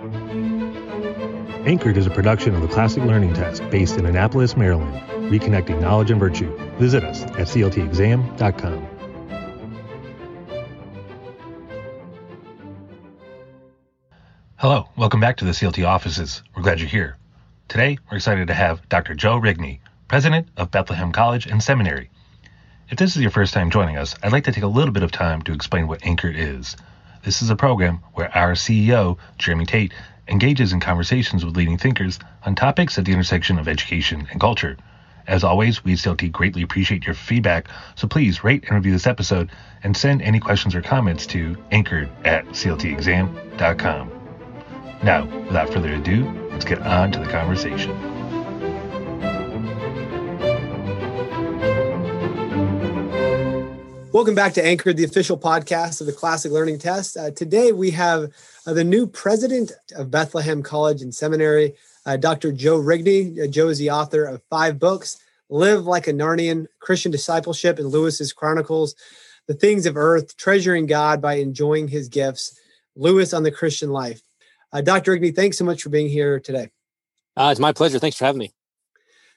Anchored is a production of the Classic Learning Test based in Annapolis, Maryland, reconnecting knowledge and virtue. Visit us at cltexam.com. Hello, welcome back to the CLT offices. We're glad you're here. Today, we're excited to have Dr. Joe Rigney, president of Bethlehem College and Seminary. If this is your first time joining us, I'd like to take a little bit of time to explain what Anchored is. This is a program where our CEO, Jeremy Tate, engages in conversations with leading thinkers on topics at the intersection of education and culture. As always, we at CLT greatly appreciate your feedback, so please rate and review this episode and send any questions or comments to anchored at cltexam.com. Now, without further ado, let's get on to the conversation. Welcome back to Anchored, the official podcast of the Classic Learning Test. Uh, today we have uh, the new president of Bethlehem College and Seminary, uh, Dr. Joe Rigney. Uh, Joe is the author of five books Live Like a Narnian, Christian Discipleship in Lewis's Chronicles, The Things of Earth, Treasuring God by Enjoying His Gifts, Lewis on the Christian Life. Uh, Dr. Rigney, thanks so much for being here today. Uh, it's my pleasure. Thanks for having me.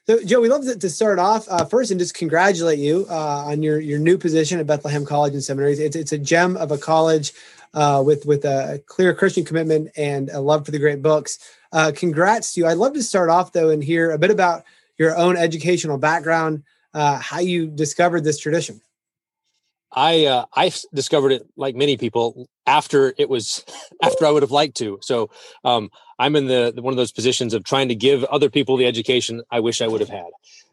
So, Joe, we love to start off uh, first and just congratulate you uh, on your your new position at Bethlehem College and Seminaries. It's, it's a gem of a college uh, with with a clear Christian commitment and a love for the great books. Uh, congrats to you. I'd love to start off though and hear a bit about your own educational background, uh, how you discovered this tradition. I uh, I discovered it like many people after it was after I would have liked to. So um, I'm in the, the, one of those positions of trying to give other people the education I wish I would have had.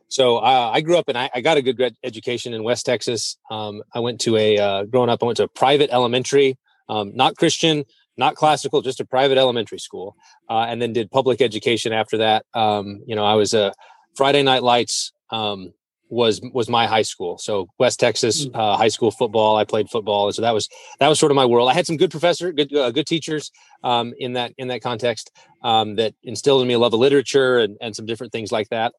So uh, I grew up and I, I, got a good education in West Texas. Um, I went to a uh, growing up. I went to a private elementary, um, not Christian, not classical, just a private elementary school, uh, and then did public education after that. Um, you know, I was a Friday Night Lights um, was was my high school. So West Texas mm. uh, high school football. I played football, and so that was that was sort of my world. I had some good professor, good uh, good teachers um, in that in that context um, that instilled in me a love of literature and, and some different things like that.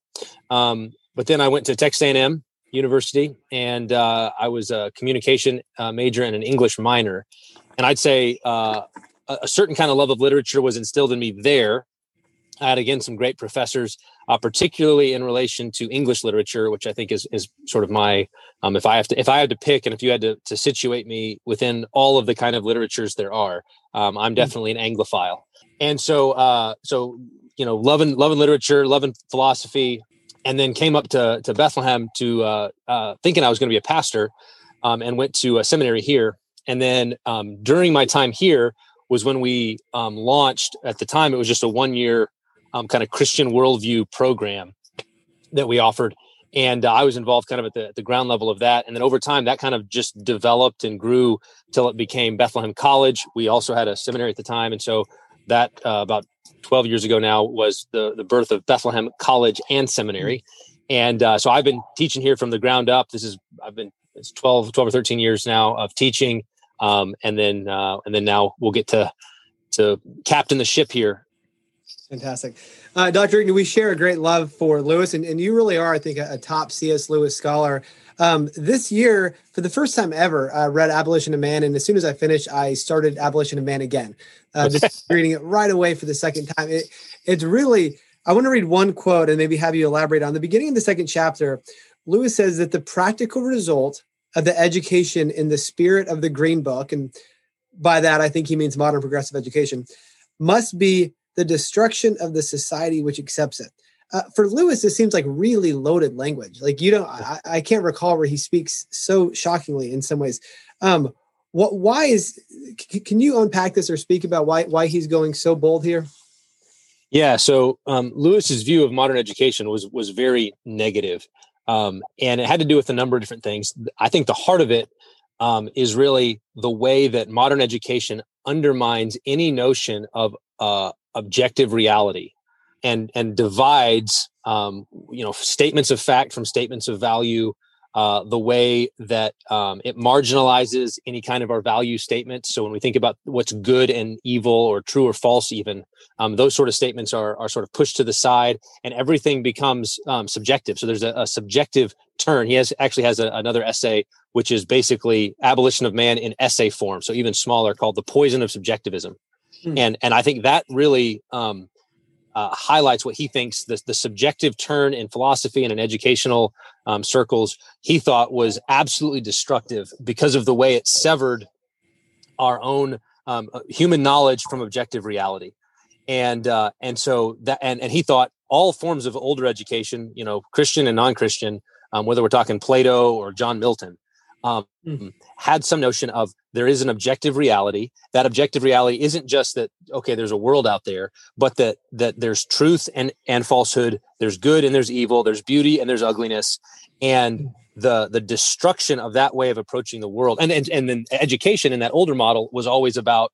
Um, but then I went to Texas A&M University, and uh, I was a communication uh, major and an English minor. And I'd say uh, a certain kind of love of literature was instilled in me there. I had again some great professors uh, particularly in relation to English literature, which I think is is sort of my um, if I have to if I had to pick and if you had to, to situate me within all of the kind of literatures there are, um, I'm hmm. definitely an Anglophile. And so uh, so you know loving loving literature, loving philosophy, and then came up to to Bethlehem to uh, uh, thinking I was going to be a pastor, um, and went to a seminary here. And then um, during my time here was when we um, launched. At the time, it was just a one year um, kind of Christian worldview program that we offered. And uh, I was involved kind of at the, the ground level of that. And then over time, that kind of just developed and grew till it became Bethlehem College. We also had a seminary at the time. And so that uh, about 12 years ago now was the, the birth of Bethlehem College and Seminary. And uh, so I've been teaching here from the ground up. This is, I've been, it's 12, 12 or 13 years now of teaching. Um, and then, uh, and then now we'll get to, to captain the ship here Fantastic. Uh, Dr. we share a great love for Lewis, and, and you really are, I think, a, a top C.S. Lewis scholar. Um, this year, for the first time ever, I read Abolition of Man, and as soon as I finished, I started Abolition of Man again, uh, just reading it right away for the second time. It, it's really, I want to read one quote and maybe have you elaborate on the beginning of the second chapter. Lewis says that the practical result of the education in the spirit of the Green Book, and by that I think he means modern progressive education, must be the destruction of the society which accepts it. Uh, for Lewis, this seems like really loaded language. Like you don't, I, I, can't recall where he speaks so shockingly in some ways. Um, what? Why is? C- can you unpack this or speak about why why he's going so bold here? Yeah. So um, Lewis's view of modern education was was very negative, um, and it had to do with a number of different things. I think the heart of it um, is really the way that modern education undermines any notion of uh, objective reality and and divides um, you know statements of fact from statements of value uh, the way that um, it marginalizes any kind of our value statements. So when we think about what's good and evil or true or false, even um, those sort of statements are are sort of pushed to the side, and everything becomes um, subjective. So there's a, a, subjective turn. He has actually has a, another essay which is basically abolition of man in essay form, so even smaller, called the poison of subjectivism mm. and and I think that really um, uh, highlights what he thinks the, the subjective turn in philosophy and in educational um, circles he thought was absolutely destructive because of the way it severed our own um, uh, human knowledge from objective reality and uh, and so that and, and he thought all forms of older education you know christian and non-christian um, whether we're talking plato or john milton um, mm. had some notion of there is an objective reality that objective reality isn't just that okay there's a world out there but that that there's truth and and falsehood there's good and there's evil there's beauty and there's ugliness and hmm. the the destruction of that way of approaching the world and and, and then education in that older model was always about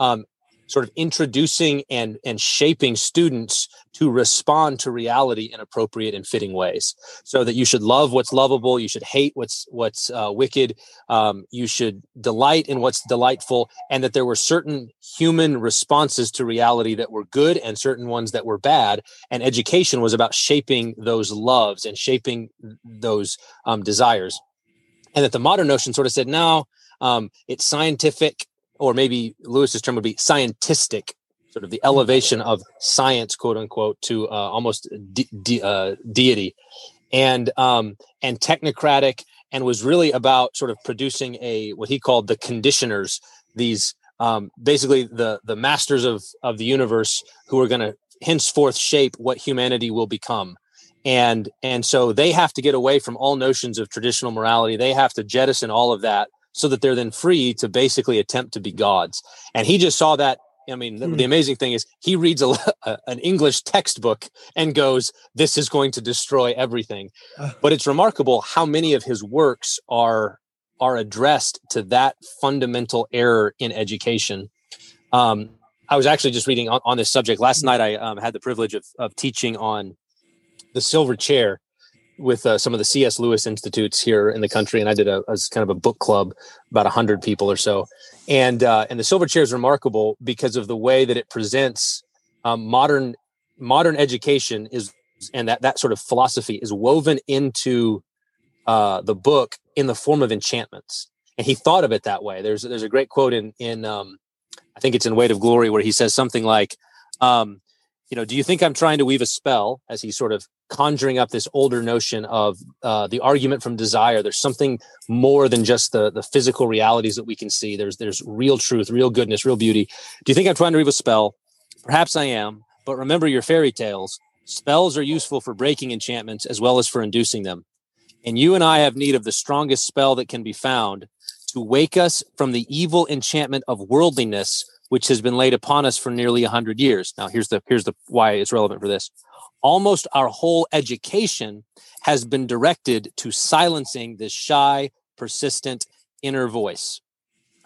um, sort of introducing and and shaping students to respond to reality in appropriate and fitting ways. So that you should love what's lovable you should hate what's what's uh, wicked um, you should delight in what's delightful and that there were certain human responses to reality that were good and certain ones that were bad. And education was about shaping those loves and shaping those um, desires. And that the modern notion sort of said no um, it's scientific or maybe Lewis's term would be scientistic, sort of the elevation of science, quote unquote, to uh, almost de- de- uh, deity, and um, and technocratic, and was really about sort of producing a what he called the conditioners, these um, basically the the masters of of the universe who are going to henceforth shape what humanity will become. And and so they have to get away from all notions of traditional morality. They have to jettison all of that so that they're then free to basically attempt to be gods. And he just saw that. I mean, the, the hmm. amazing thing is he reads a, a, an English textbook and goes, "This is going to destroy everything." But it's remarkable how many of his works are are addressed to that fundamental error in education. Um, I was actually just reading on, on this subject last hmm. night. I um, had the privilege of, of teaching on the silver chair, with uh, some of the C.S. Lewis institutes here in the country, and I did a, a kind of a book club, about hundred people or so, and uh, and the Silver Chair is remarkable because of the way that it presents um, modern modern education is and that that sort of philosophy is woven into uh, the book in the form of enchantments, and he thought of it that way. There's there's a great quote in in um, I think it's in Weight of Glory where he says something like. Um, you know, do you think I'm trying to weave a spell as he sort of conjuring up this older notion of uh, the argument from desire. There's something more than just the the physical realities that we can see. There's there's real truth, real goodness, real beauty. Do you think I'm trying to weave a spell? Perhaps I am, but remember your fairy tales. Spells are useful for breaking enchantments as well as for inducing them. And you and I have need of the strongest spell that can be found to wake us from the evil enchantment of worldliness which has been laid upon us for nearly 100 years. Now here's the here's the why it's relevant for this almost our whole education has been directed to silencing this shy, persistent inner voice.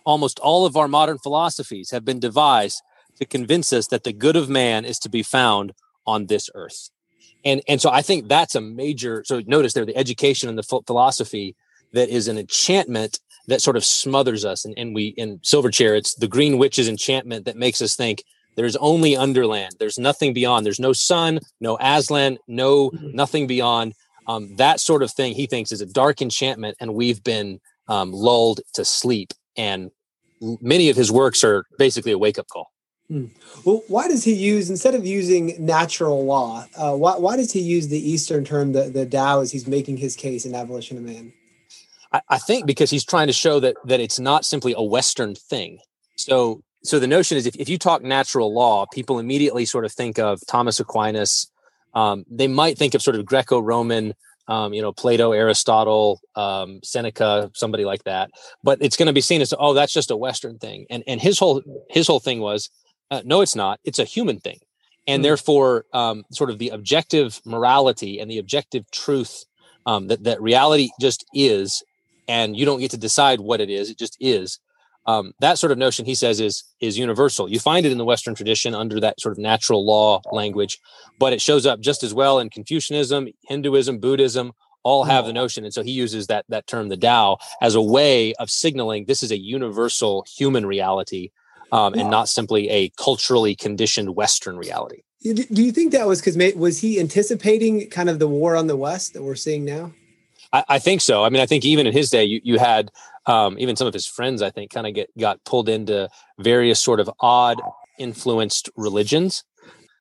Almost all of our modern philosophies have been devised to convince us that the good of man is to be found on this earth. And, and so I think that's a major. So notice there, the education and the philosophy that is an enchantment that sort of smothers us. And, and we, in Silver Chair, it's the Green Witch's enchantment that makes us think there's only underland. There's nothing beyond. There's no sun, no Aslan, no mm-hmm. nothing beyond. Um, that sort of thing he thinks is a dark enchantment, and we've been um, lulled to sleep. And many of his works are basically a wake up call. Hmm. Well, why does he use instead of using natural law? Uh, why, why does he use the Eastern term, the the Tao, as he's making his case in Abolition of Man? I, I think because he's trying to show that that it's not simply a Western thing. So so the notion is if, if you talk natural law, people immediately sort of think of Thomas Aquinas. Um, they might think of sort of Greco-Roman, um, you know, Plato, Aristotle, um, Seneca, somebody like that. But it's going to be seen as oh, that's just a Western thing. And and his whole his whole thing was, uh, no, it's not. It's a human thing, and mm-hmm. therefore, um, sort of the objective morality and the objective truth um, that that reality just is, and you don't get to decide what it is. It just is um, that sort of notion he says is is universal. You find it in the western tradition under that sort of natural law language but it shows up just as well in confucianism hinduism buddhism all have the notion. And so he uses that that term the Tao as a way of signaling this is a universal human reality um, and not simply a culturally conditioned western reality. Do you think that was because was he anticipating kind of the war on the west that we're seeing now? I, I think so. I mean i think even in his day you, you had um, even some of his friends, I think, kind of get got pulled into various sort of odd influenced religions.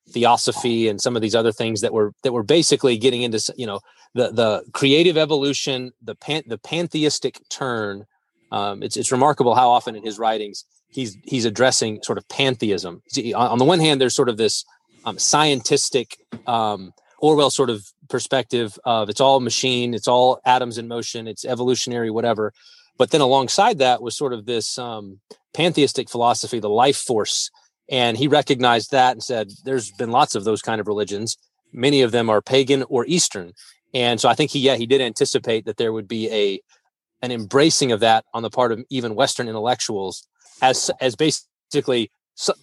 Theosophy and some of these other things that were that were basically getting into you know the the creative evolution the pan, the pantheistic turn. Um, it's it's remarkable how often in his writings he's he's addressing sort of pantheism. On, the one hand there's sort of this um, scientific um, orwell sort of perspective of it's all machine it's all atoms in motion it's evolutionary whatever but then alongside that was sort of this um, pantheistic philosophy the life force and he recognized that and said, there's been lots of those kind of religions. Many of them are pagan or Eastern. And so I think he, yeah, he did anticipate that there would be a, an embracing of that on the part of even Western intellectuals as, as basically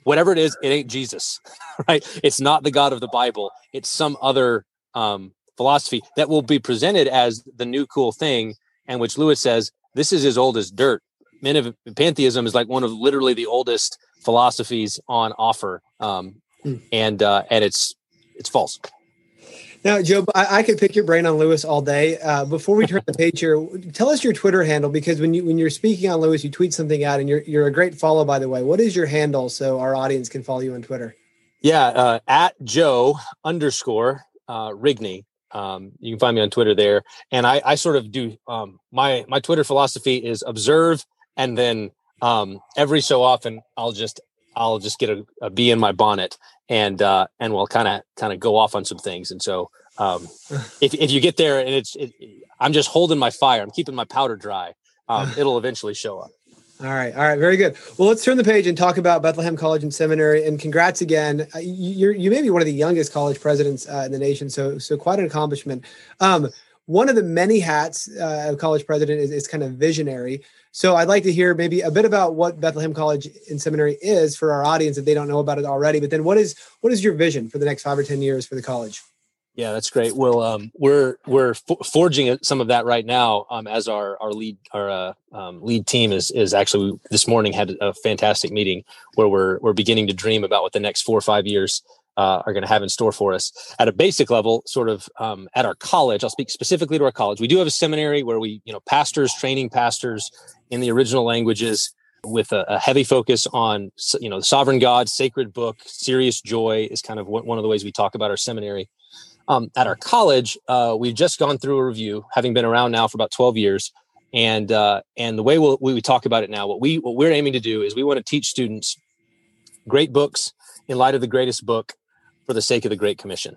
whatever it is, it ain't Jesus, right? It's not the God of the Bible. It's some other um, philosophy that will be presented as the new cool thing, and which Lewis says this is as old as dirt. Men of pantheism is like one of literally the oldest philosophies on offer, um, mm. and uh, and it's it's false. Now, Joe, I, I, could pick your brain on Lewis all day. Uh, before we turn the page here, tell us your Twitter handle because when you when you're speaking on Lewis, you tweet something out, and you're you're a great follow, by the way. What is your handle so our audience can follow you on Twitter? Yeah, uh, at Joe underscore uh, Rigney. Um, you can find me on Twitter there, and I, I sort of do um, my my Twitter philosophy is observe and then um, every so often I'll just I'll just get a, a bee in my bonnet and uh, and we'll kind of kind of go off on some things. And so um, if if you get there and it's it, I'm just holding my fire, I'm keeping my powder dry. Um, it'll eventually show up. All right, all right, very good. Well, let's turn the page and talk about Bethlehem College and Seminary. And congrats again. Uh, you're you may be one of the youngest college presidents uh, in the nation, so so quite an accomplishment. Um, one of the many hats uh, of college president is, is kind of visionary. So I'd like to hear maybe a bit about what Bethlehem College and Seminary is for our audience if they don't know about it already. But then, what is what is your vision for the next five or ten years for the college? Yeah, that's great. Well, um, we're we're forging some of that right now. Um, as our our lead our uh, um, lead team is is actually this morning had a fantastic meeting where we're we're beginning to dream about what the next four or five years uh, are going to have in store for us at a basic level sort of um, at our college i'll speak specifically to our college we do have a seminary where we you know pastors training pastors in the original languages with a, a, heavy focus on you know the sovereign god sacred book serious joy is kind of one of the ways we talk about our seminary um, at our college uh, we've just gone through a review having been around now for about 12 years. And uh, and the way we'll, we talk about it now what we what we're aiming to do is we want to teach students great books in light of the greatest book for the sake of the great commission.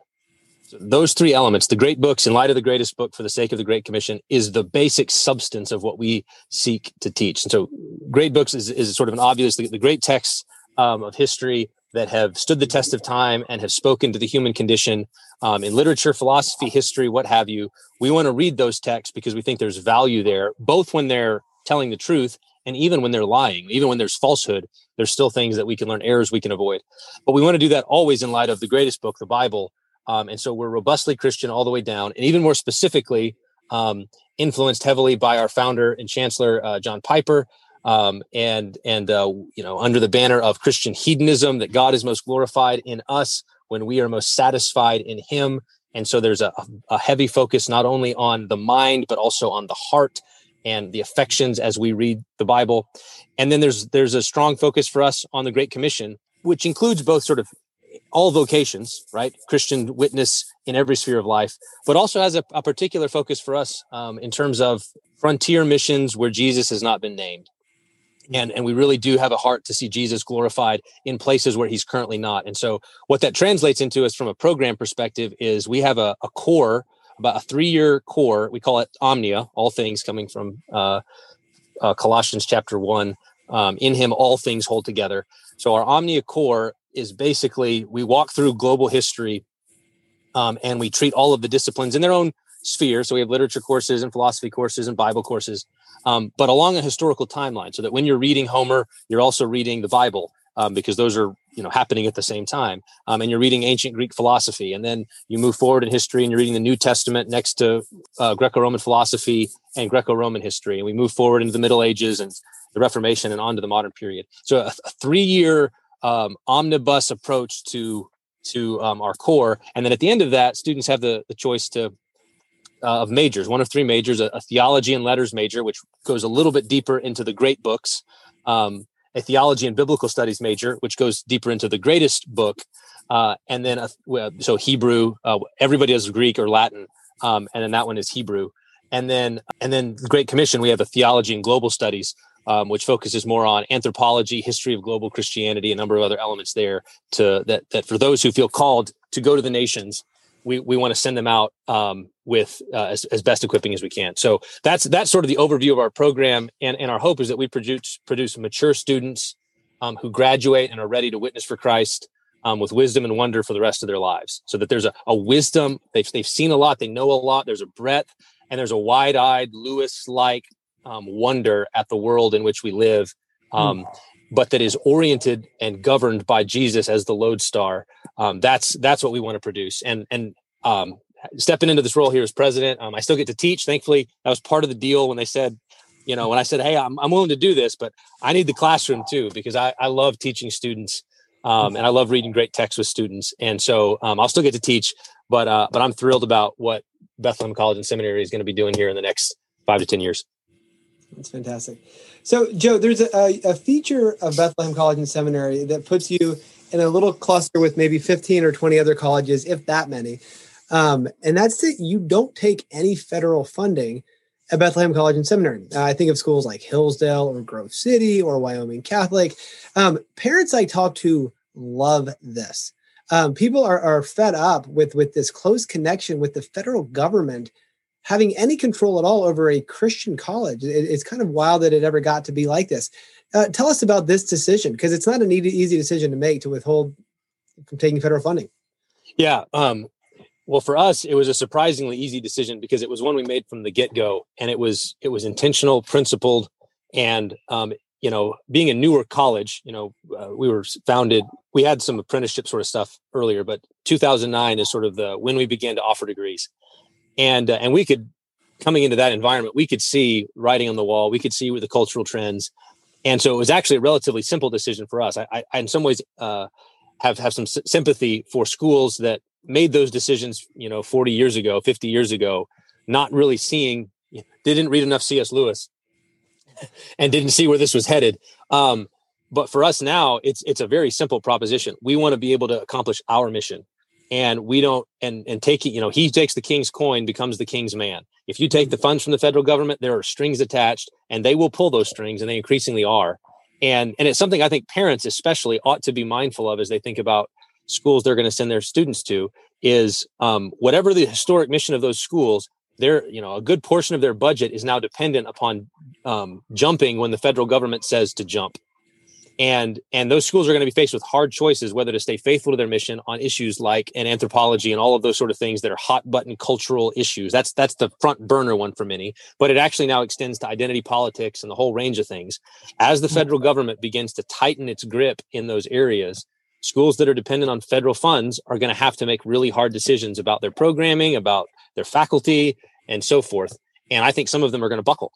Those three elements the great books in light of the greatest book for the sake of the great commission is the basic substance of what we seek to teach. And so great books is, is sort of an obvious the, the great texts um, of history that have stood the test of time and have spoken to the human condition um, in literature philosophy history what have you. We want to read those texts because we think there's value there both when they're telling the truth and even when they're lying. Even when there's falsehood there's still things that we can learn errors we can avoid. But we want to do that always in light of the greatest book the bible. Um, and so we're robustly Christian all the way down, and even more specifically, um, influenced heavily by our founder and chancellor uh, John Piper, um, and and uh, you know under the banner of Christian hedonism that God is most glorified in us when we are most satisfied in Him. And so there's a, a heavy focus not only on the mind but also on the heart and the affections as we read the Bible. And then there's there's a strong focus for us on the Great Commission, which includes both sort of all vocations, right? Christian witness in every sphere of life, but also has a, a particular focus for us um, in terms of frontier missions where Jesus has not been named. And, and we really do have a heart to see Jesus glorified in places where he's currently not. And so, what that translates into is from a program perspective, is we have a, a core, about a three year core. We call it Omnia, all things coming from uh, uh, Colossians chapter one. Um, in him, all things hold together. So, our Omnia core is basically we walk through global history um, and we treat all of the disciplines in their own sphere. So we have literature courses and philosophy courses and Bible courses, um, but along a historical timeline, so that when you're reading Homer, you're also reading the Bible um, because those are you know happening at the same time. Um, and you're reading ancient Greek philosophy, and then you move forward in history, and you're reading the New Testament next to uh, Greco-Roman philosophy and Greco-Roman history, and we move forward into the Middle Ages and the Reformation and on to the modern period. So a, a three-year um, omnibus approach to to um, our core, and then at the end of that, students have the the choice to uh, of majors, one of three majors, a, a, theology and letters major, which goes a little bit deeper into the great books, um, a theology and biblical studies major, which goes deeper into the greatest book, uh, and then a, so Hebrew. Uh, everybody has Greek or Latin, um, and then that one is Hebrew. And then and then the Great Commission, we have a theology and global studies, um, which focuses more on anthropology, history of global Christianity, a number of other elements there. To that that for those who feel called to go to the nations, we we want to send them out um, with uh, as, as best equipping as we can. So that's that's sort of the overview of our program, and and our hope is that we produce produce mature students um, who graduate and are ready to witness for Christ. Um, with wisdom and wonder for the rest of their lives, so that there's a, a wisdom they've they've seen a lot, they know a lot. There's a breadth, and there's a wide-eyed Lewis-like um, wonder at the world in which we live, mm. But that is oriented and governed by Jesus as the lodestar. Um, that's that's what we want to produce. And and um, stepping into this role here as president. Um, I still get to teach. Thankfully, that was part of the deal when they said, you know, when I said, "Hey, I'm, I'm willing to do this, but I need the classroom too because I, I love teaching students um, and I love reading great texts with students, and so um, I'll still get to teach. But uh, but I'm thrilled about what Bethlehem College and Seminary is going to be doing here in the next five to ten years. That's fantastic. So, Joe, there's a, a feature of Bethlehem College and Seminary that puts you in a little cluster with maybe 15 or 20 other colleges, if that many, um, and that's that you don't take any federal funding at Bethlehem College and Seminary. Uh, I think of schools like Hillsdale or Grove City or Wyoming Catholic. Um, parents I talk to love this. Um, people are, are fed up with, with this close connection with the federal government having any control at all over a Christian college. It, it's kind of wild that it ever got to be like this. Uh, tell us about this decision because it's not an easy decision to make to withhold from taking federal funding. Yeah, um, well, for us, it was a surprisingly easy decision because it was one we made from the get go, and it was it was intentional, principled, and um, you know, being a newer college, you know, uh, we were founded. We had some apprenticeship sort of stuff earlier, but 2009 is sort of the when we began to offer degrees, and uh, and we could coming into that environment, we could see writing on the wall, we could see with the cultural trends, and so it was actually a relatively simple decision for us. I, I in some ways, uh, have have some sympathy for schools that made those decisions, you know, 40 years ago, 50 years ago, not really seeing, didn't read enough C.S. Lewis and didn't see where this was headed. Um, but for us now, it's it's a very simple proposition. We want to be able to accomplish our mission, and we don't and and take it. You know, he takes the king's coin, becomes the king's man. If you take the funds from the federal government, there are strings attached, and they will pull those strings, and they increasingly are. And and it's something I think parents especially ought to be mindful of as they think about schools they're going to send their students to is um, whatever the historic mission of those schools they're you know a good portion of their budget is now dependent upon um, jumping when the federal government says to jump and and those schools are going to be faced with hard choices whether to stay faithful to their mission on issues like an anthropology and all of those sort of things that are hot button cultural issues that's that's the front burner one for many but it actually now extends to identity politics and the whole range of things as the mm-hmm. federal government begins to tighten its grip in those areas schools that are dependent on federal funds are going to have to make really hard decisions about their programming, about their faculty, and so forth. And I think some of them are going to buckle.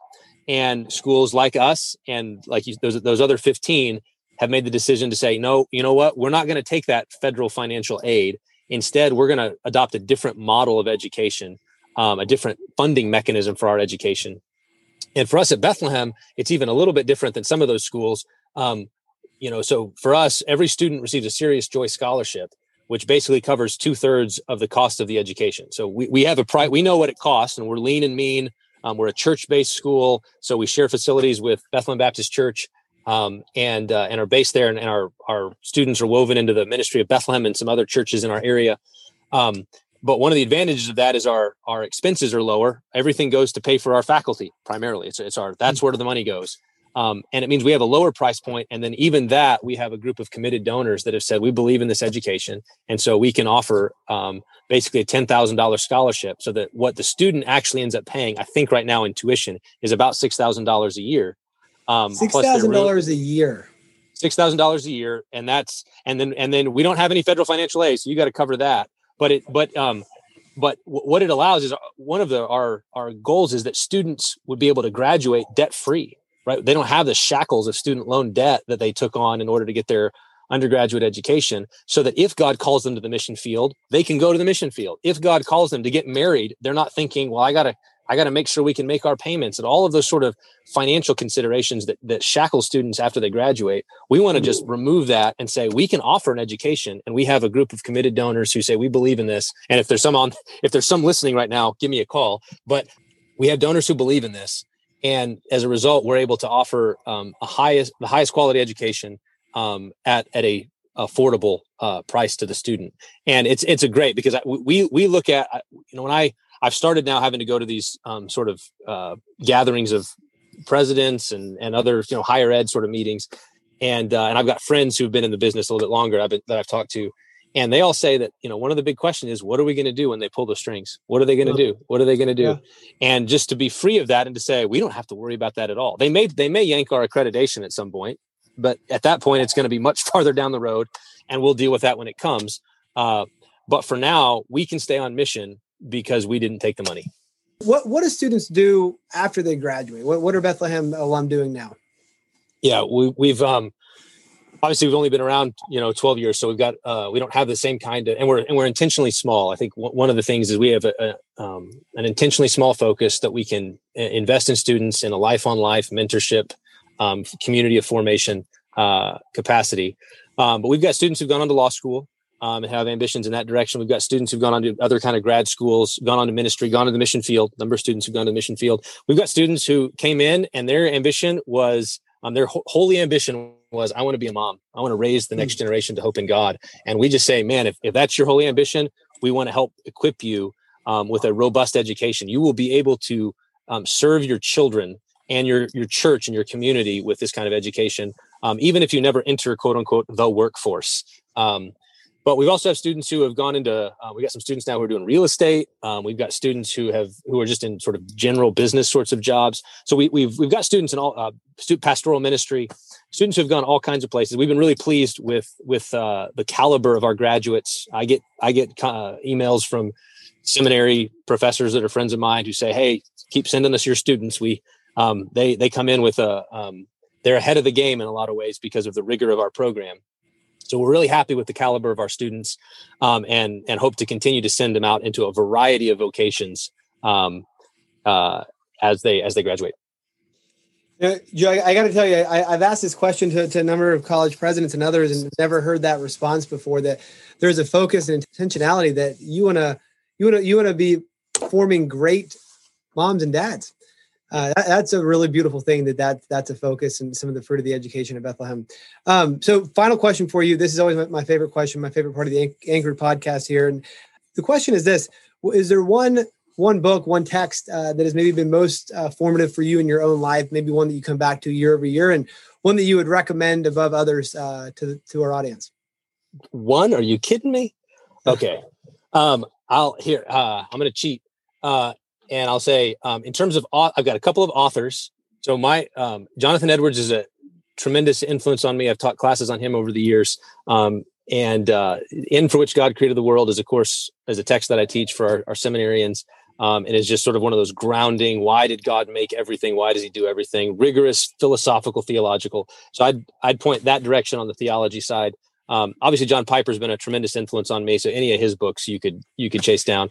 And schools like us and like you, those those other 15 have made the decision to say, no, you know what? We're not going to take that federal financial aid. Instead, we're going to adopt a different model of education, um, a different funding mechanism for our education. And for us at Bethlehem, it's even a little bit different than some of those schools. Um, you know, so for us, every student receives a Serious Joy Scholarship, which basically covers two thirds of the cost of the education. So we, we have a price, we know what it costs, and we're lean and mean. Um, we're a church based school, so we share facilities with Bethlehem Baptist Church. Um, and uh, and are based there, and, and, our our students are woven into the ministry of Bethlehem and some other churches in our area. Um, but one of the advantages of that is our our expenses are lower. Everything goes to pay for our faculty primarily. It's it's our that's where the money goes. Um, and it means we have a lower price point and then even that we have a group of committed donors that have said we believe in this education and so we can offer um, basically a $10000 scholarship so that what the student actually ends up paying i think right now in tuition is about $6000 a year. Um, $6000 a year. $6000 a year and that's and then and then we don't have any federal financial aid so you got to cover that. But it but um but what it allows is uh, one of the our our goals is that students would be able to graduate debt free right? They don't have the shackles of student loan debt that they took on in order to get their undergraduate education so that if God calls them to the mission field, they can go to the mission field. If God calls them to get married, they're not thinking, well, I got to I got to make sure we can make our payments and all of those sort of financial considerations that, that shackle students after they graduate. We want to just mm. remove that and say we can offer an education and we have a group of committed donors who say we believe in this. And if there's some on, if there's some listening right now, give me a call. But we have donors who believe in this. And as a result, we're able to offer um, a highest, the highest quality education um, at, at a affordable uh, price to the student. And it's, it's a great because I, we, we look at, you know, when I, I've started now having to go to these um, sort of uh, gatherings of presidents and and other you know higher ed sort of meetings, and uh, and I've got friends who've been in the business a little bit longer I've been, that I've talked to, and they all say that you know one of the big questions is what are we going to do when they pull the strings? What are they going to do? What are they going to do? Yeah. And just to be free of that and to say we don't have to worry about that at all. They may they may yank our accreditation at some point, but at that point it's going to be much farther down the road, and we'll deal with that when it comes. Uh, but for now, we can stay on mission because we didn't take the money. What what do students do after they graduate? What what are Bethlehem alum doing now? Yeah, we, we've um, obviously we've only been around you know 12 years, so we've got uh, we don't have the same kind of, and we're and we're intentionally small. I think w- one of the things is we have a, a um, an intentionally small focus that we can uh, invest in students in a life on life mentorship, um, community of formation uh, capacity. Um, but we've got students who've gone on to law school um, and have ambitions in that direction. We've got students who've gone on to other kind of grad schools, gone on to ministry, gone to the mission field. Number of students who've gone to the mission field. We've got students who came in and their ambition was um, their ho- holy ambition was I want to be a mom. I want to raise the next mm. generation to hope in God. And we just say, man, if, if that's your holy ambition, we want to help equip you um, with a robust education. You will be able to um, serve your children and your your church and your community with this kind of education, um, even if you never enter quote unquote the workforce. Um, but we've also have students who have gone into uh, we got some students now who are doing real estate um, we've got students who have who are just in sort of general business sorts of jobs so we, we've we've got students in all uh, pastoral ministry students have gone all kinds of places. We've been really pleased with with uh, the caliber of our graduates. I get i get uh, emails from seminary professors that are friends of mine who say hey keep sending us your students. We um, they they come in with a um, they're ahead of the game in a lot of ways because of the rigor of our program. So we're really happy with the caliber of our students, um, and and hope to continue to send them out into a variety of vocations um, uh, as they as they graduate. Yeah, Joe, I, I got to tell you, I, have asked this question to, to, a number of college presidents and others, and never heard that response before. That there's a focus and intentionality that you want to you want to you want to be forming great moms and dads uh, that, that's a really beautiful thing that, that that's a focus and some of the fruit of the education of Bethlehem. Um, so, final question for you. This is always my, my favorite question, my favorite part of the Anchored podcast here. And the question is this: Is there one one book, one text uh, that has maybe been most uh, formative for you in your own life? Maybe one that you come back to year over year, and one that you would recommend above others uh, to to our audience. One? Are you kidding me? Okay. Um, I'll here. Uh, I'm going to cheat. Uh, and I'll say um, in terms of I've got a couple of authors. So my um, Jonathan Edwards is a tremendous influence on me. I've taught classes on him over the years. Um, and uh, End for which God created the world is of course is a text that I teach for our, our seminarians. Um, and it's just sort of one of those grounding. Why did God make everything? Why does He do everything? Rigorous philosophical, theological. So I'd I'd point that direction on the theology side. Um, obviously, John Piper's been a tremendous influence on me. So any of his books you could you could chase down.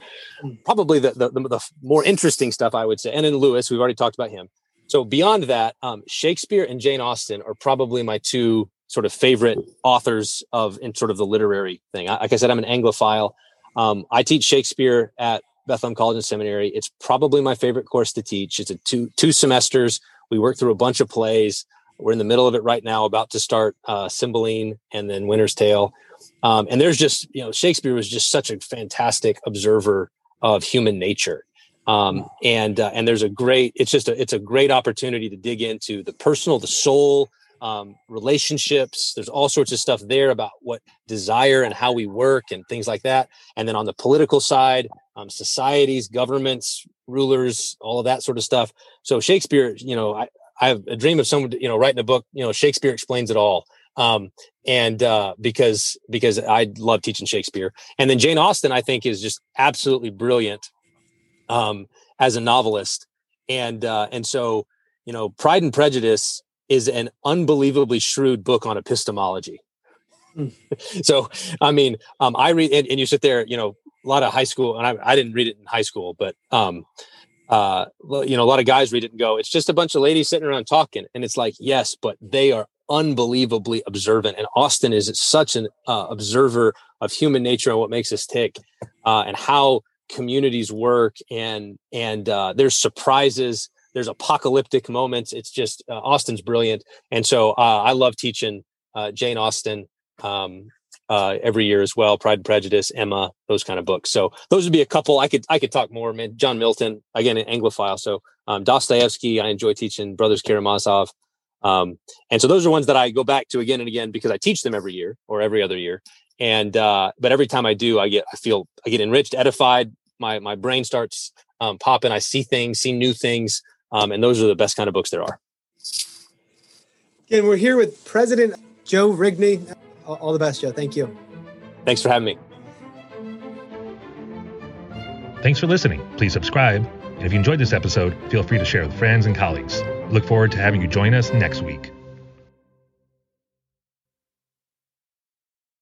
Probably the the, the, the more interesting stuff I would say, and then Lewis, we've already talked about him. So beyond that, um, Shakespeare and Jane Austen are probably my two sort of favorite authors of in sort of the literary thing. I, like I said, I'm an Anglophile. Um, I teach Shakespeare at Bethlehem College and Seminary. It's probably my favorite course to teach. It's a two two semesters. We work through a bunch of plays. We're in the middle of it right now, about to start uh, Cymbeline and then Winter's Tale. Um, and there's just, you know, Shakespeare was just such a fantastic observer of human nature. Um, and uh, and there's a great, it's just a, it's a great opportunity to dig into the personal, the soul, um, relationships. There's all sorts of stuff there about what desire and how we work and things like that. And then on the political side, um, societies, governments, rulers, all of that sort of stuff. So Shakespeare, you know, I, I have a dream of someone, you know, writing a book. You know, Shakespeare explains it all. Um, and uh, because because I love teaching Shakespeare, and then Jane Austen, I think, is just absolutely brilliant um, as a novelist, and uh, and so you know, Pride and Prejudice is an unbelievably shrewd book on epistemology. Mm. so, I mean, um, I read, and, and, you sit there, you know, a lot of high school, and I, I didn't read it in high school, but um, uh, you know, a lot of guys read it and go, it's just a bunch of ladies sitting around talking. And it's like, yes, but they are unbelievably observant. And Austen is such an uh, observer of human nature and what makes us tick uh, and how communities work. And, and uh, there's surprises, there's apocalyptic moments. It's just, uh, Austen's brilliant. And so uh, I love teaching uh, Jane Austen. Um, uh, every year as well. Pride and Prejudice, Emma, those kind of books. So those would be a couple. I could I could talk more. Man, John Milton, again, an Anglophile. So um, Dostoevsky, I enjoy teaching Brothers Karamazov. Um, and so those are ones that I go back to again and again because I teach them every year or every other year. And uh, but every time I do, I get I feel I get enriched, edified. My my brain starts um, popping. I see things, see new things, um, and those are the best kind of books there are. Again, we're here with President Joe Rigney. All the best, Joe. Thank you. Thanks for having me. Thanks for listening. Please subscribe. And if you enjoyed this episode, feel free to share with friends and colleagues. look forward to having you join us next week.